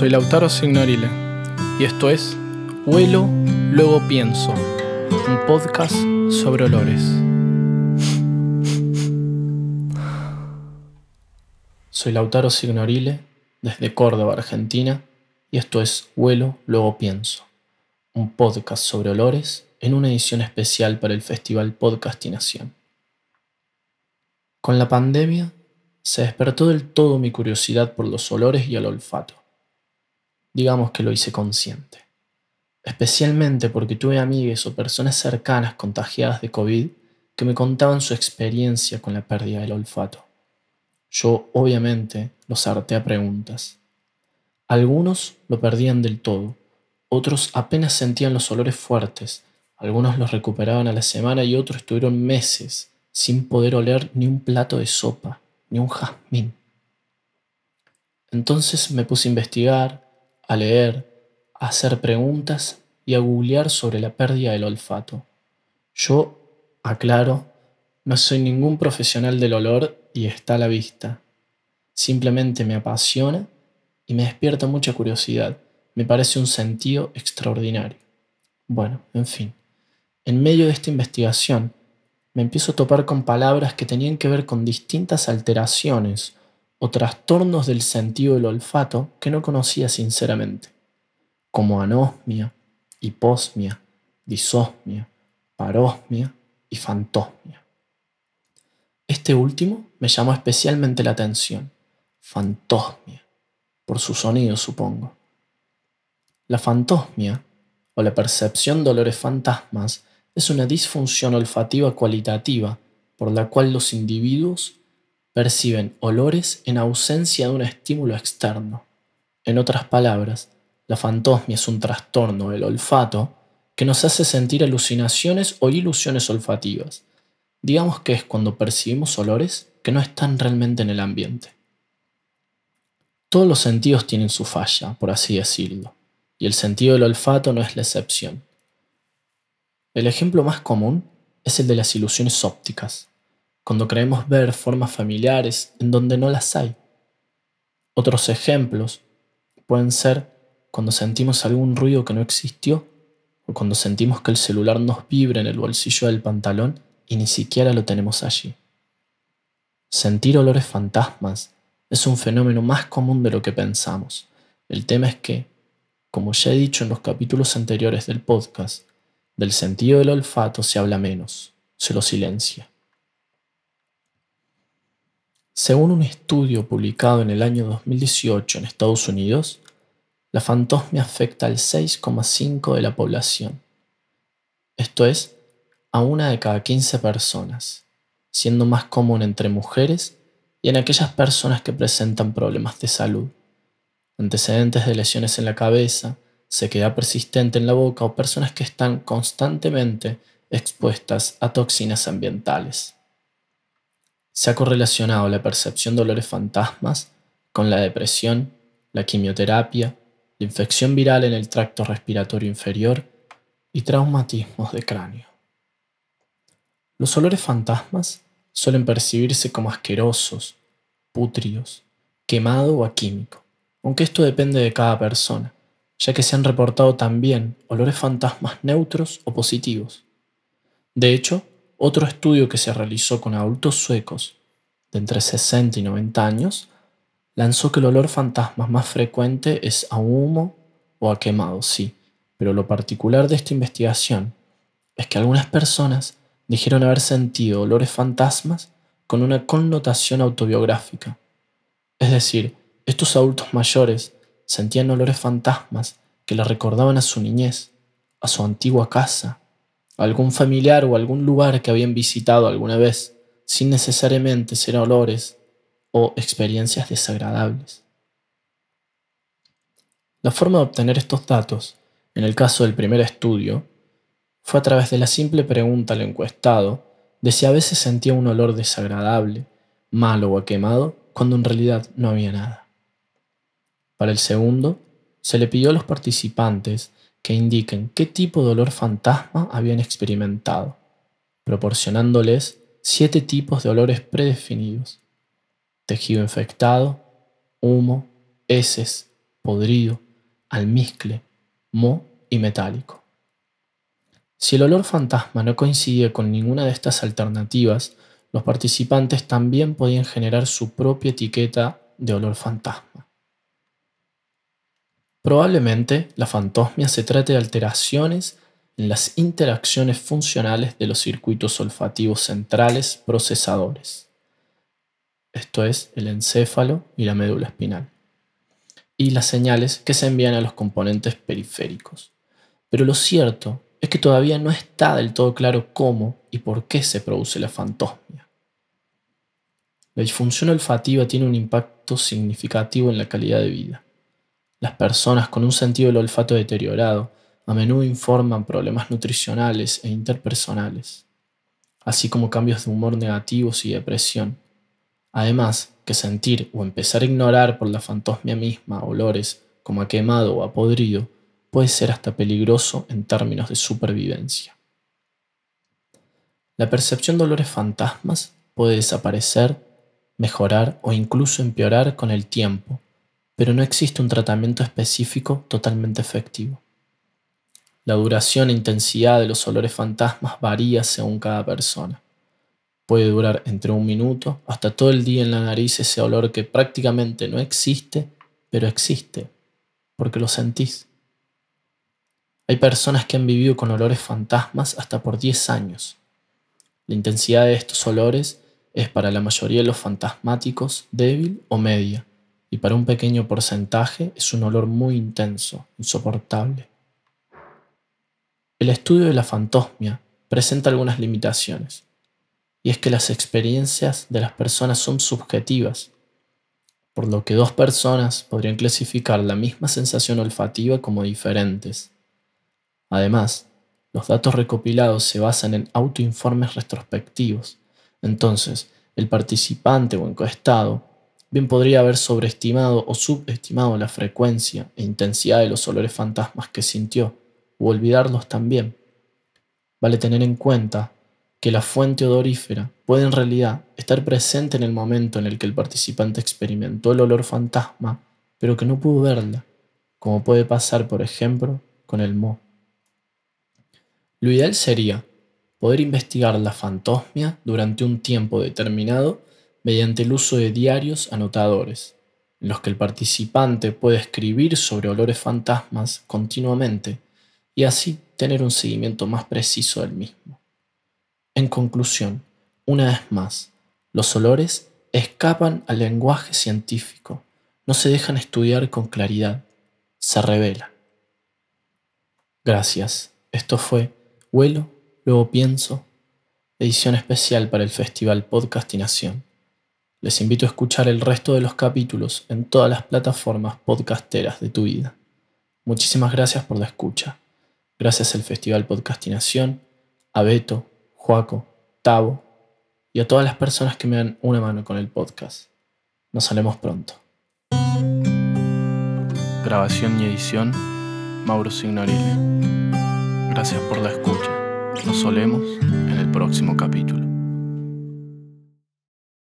Soy Lautaro Signorile y esto es Huelo, luego pienso, un podcast sobre olores. Soy Lautaro Signorile desde Córdoba, Argentina y esto es Huelo, luego pienso, un podcast sobre olores en una edición especial para el Festival Podcastinación. Con la pandemia se despertó del todo mi curiosidad por los olores y el olfato. Digamos que lo hice consciente. Especialmente porque tuve amigas o personas cercanas contagiadas de COVID que me contaban su experiencia con la pérdida del olfato. Yo, obviamente, los harté a preguntas. Algunos lo perdían del todo, otros apenas sentían los olores fuertes, algunos los recuperaban a la semana y otros estuvieron meses sin poder oler ni un plato de sopa ni un jazmín. Entonces me puse a investigar, a leer, a hacer preguntas y a googlear sobre la pérdida del olfato. Yo, aclaro, no soy ningún profesional del olor y está a la vista. Simplemente me apasiona y me despierta mucha curiosidad. Me parece un sentido extraordinario. Bueno, en fin. En medio de esta investigación, me empiezo a topar con palabras que tenían que ver con distintas alteraciones o trastornos del sentido del olfato que no conocía sinceramente, como anosmia, hiposmia, disosmia, parosmia y fantosmia. Este último me llamó especialmente la atención, fantosmia, por su sonido supongo. La fantosmia, o la percepción de olores fantasmas, es una disfunción olfativa cualitativa por la cual los individuos perciben olores en ausencia de un estímulo externo. En otras palabras, la fantosmia es un trastorno del olfato que nos hace sentir alucinaciones o ilusiones olfativas. Digamos que es cuando percibimos olores que no están realmente en el ambiente. Todos los sentidos tienen su falla, por así decirlo, y el sentido del olfato no es la excepción. El ejemplo más común es el de las ilusiones ópticas, cuando creemos ver formas familiares en donde no las hay. Otros ejemplos pueden ser cuando sentimos algún ruido que no existió o cuando sentimos que el celular nos vibra en el bolsillo del pantalón y ni siquiera lo tenemos allí. Sentir olores fantasmas es un fenómeno más común de lo que pensamos. El tema es que, como ya he dicho en los capítulos anteriores del podcast, del sentido del olfato se habla menos, se lo silencia. Según un estudio publicado en el año 2018 en Estados Unidos, la fantosmia afecta al 6,5 de la población, esto es, a una de cada 15 personas, siendo más común entre mujeres y en aquellas personas que presentan problemas de salud, antecedentes de lesiones en la cabeza, sequedad persistente en la boca o personas que están constantemente expuestas a toxinas ambientales. Se ha correlacionado la percepción de olores fantasmas con la depresión, la quimioterapia, la infección viral en el tracto respiratorio inferior y traumatismos de cráneo. Los olores fantasmas suelen percibirse como asquerosos, pútridos, quemado o químico, aunque esto depende de cada persona ya que se han reportado también olores fantasmas neutros o positivos. De hecho, otro estudio que se realizó con adultos suecos de entre 60 y 90 años lanzó que el olor fantasma más frecuente es a humo o a quemado, sí, pero lo particular de esta investigación es que algunas personas dijeron haber sentido olores fantasmas con una connotación autobiográfica. Es decir, estos adultos mayores sentían olores fantasmas que le recordaban a su niñez, a su antigua casa, algún familiar o algún lugar que habían visitado alguna vez, sin necesariamente ser olores o experiencias desagradables. La forma de obtener estos datos, en el caso del primer estudio, fue a través de la simple pregunta al encuestado de si a veces sentía un olor desagradable, malo o quemado, cuando en realidad no había nada. Para el segundo, se le pidió a los participantes que indiquen qué tipo de olor fantasma habían experimentado, proporcionándoles siete tipos de olores predefinidos. Tejido infectado, humo, heces, podrido, almizcle, moho y metálico. Si el olor fantasma no coincide con ninguna de estas alternativas, los participantes también podían generar su propia etiqueta de olor fantasma. Probablemente la fantosmia se trate de alteraciones en las interacciones funcionales de los circuitos olfativos centrales procesadores, esto es el encéfalo y la médula espinal, y las señales que se envían a los componentes periféricos. Pero lo cierto es que todavía no está del todo claro cómo y por qué se produce la fantosmia. La disfunción olfativa tiene un impacto significativo en la calidad de vida. Las personas con un sentido del olfato deteriorado a menudo informan problemas nutricionales e interpersonales, así como cambios de humor negativos y depresión. Además, que sentir o empezar a ignorar por la fantosmia misma olores como a quemado o a podrido puede ser hasta peligroso en términos de supervivencia. La percepción de olores fantasmas puede desaparecer, mejorar o incluso empeorar con el tiempo, pero no existe un tratamiento específico totalmente efectivo. La duración e intensidad de los olores fantasmas varía según cada persona. Puede durar entre un minuto hasta todo el día en la nariz ese olor que prácticamente no existe, pero existe, porque lo sentís. Hay personas que han vivido con olores fantasmas hasta por 10 años. La intensidad de estos olores es para la mayoría de los fantasmáticos débil o media, y para un pequeño porcentaje es un olor muy intenso, insoportable. El estudio de la fantosmia presenta algunas limitaciones, y es que las experiencias de las personas son subjetivas, por lo que dos personas podrían clasificar la misma sensación olfativa como diferentes. Además, los datos recopilados se basan en autoinformes retrospectivos, entonces el participante o encuestado bien podría haber sobreestimado o subestimado la frecuencia e intensidad de los olores fantasmas que sintió, o olvidarlos también. Vale tener en cuenta que la fuente odorífera puede en realidad estar presente en el momento en el que el participante experimentó el olor fantasma, pero que no pudo verla, como puede pasar, por ejemplo, con el moho. Lo ideal sería poder investigar la fantosmia durante un tiempo determinado mediante el uso de diarios anotadores, en los que el participante puede escribir sobre olores fantasmas continuamente y así tener un seguimiento más preciso del mismo. En conclusión, una vez más, los olores escapan al lenguaje científico, no se dejan estudiar con claridad, se revelan. Gracias, esto fue Huelo, luego pienso, edición especial para el Festival Podcastinación. Les invito a escuchar el resto de los capítulos en todas las plataformas podcasteras de tu vida. Muchísimas gracias por la escucha. Gracias al Festival Podcastinación, a Beto, Joaco, Tavo y a todas las personas que me dan una mano con el podcast. Nos salemos pronto. Grabación y edición, Mauro Signorile. Gracias por la escucha. Nos solemos en el próximo capítulo.